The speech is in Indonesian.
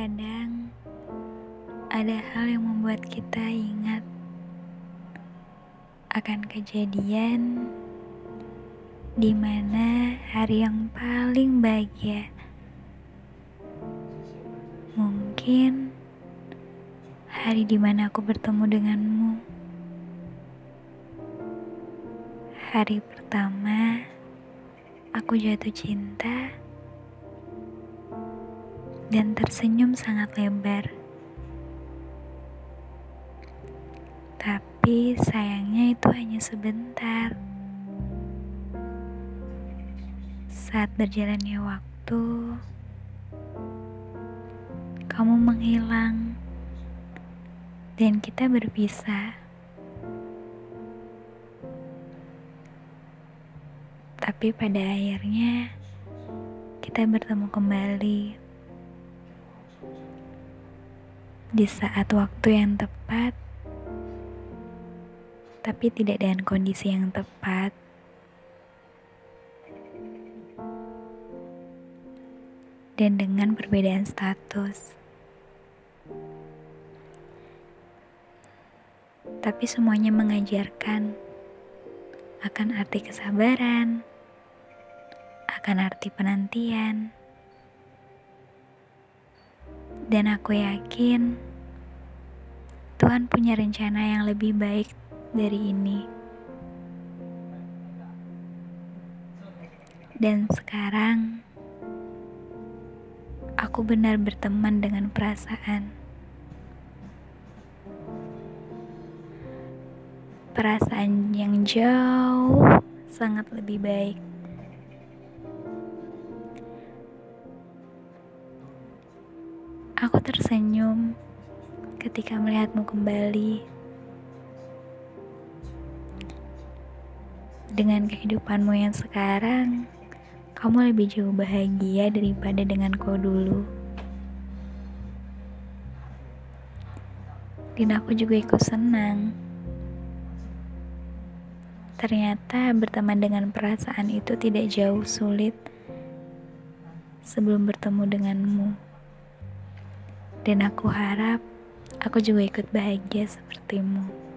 Terkadang ada hal yang membuat kita ingat akan kejadian di mana hari yang paling bahagia. Mungkin hari di mana aku bertemu denganmu. Hari pertama aku jatuh cinta dan tersenyum sangat lebar. Tapi sayangnya itu hanya sebentar. Saat berjalannya waktu, kamu menghilang dan kita berpisah. Tapi pada akhirnya kita bertemu kembali di saat waktu yang tepat, tapi tidak dengan kondisi yang tepat. Dan dengan perbedaan status, tapi semuanya mengajarkan akan arti kesabaran, akan arti penantian dan aku yakin Tuhan punya rencana yang lebih baik dari ini. Dan sekarang aku benar berteman dengan perasaan. Perasaan yang jauh sangat lebih baik. Aku tersenyum ketika melihatmu kembali. Dengan kehidupanmu yang sekarang, kamu lebih jauh bahagia daripada dengan kau dulu. Dan aku juga ikut senang. Ternyata berteman dengan perasaan itu tidak jauh sulit sebelum bertemu denganmu. Dan aku harap aku juga ikut bahagia sepertimu.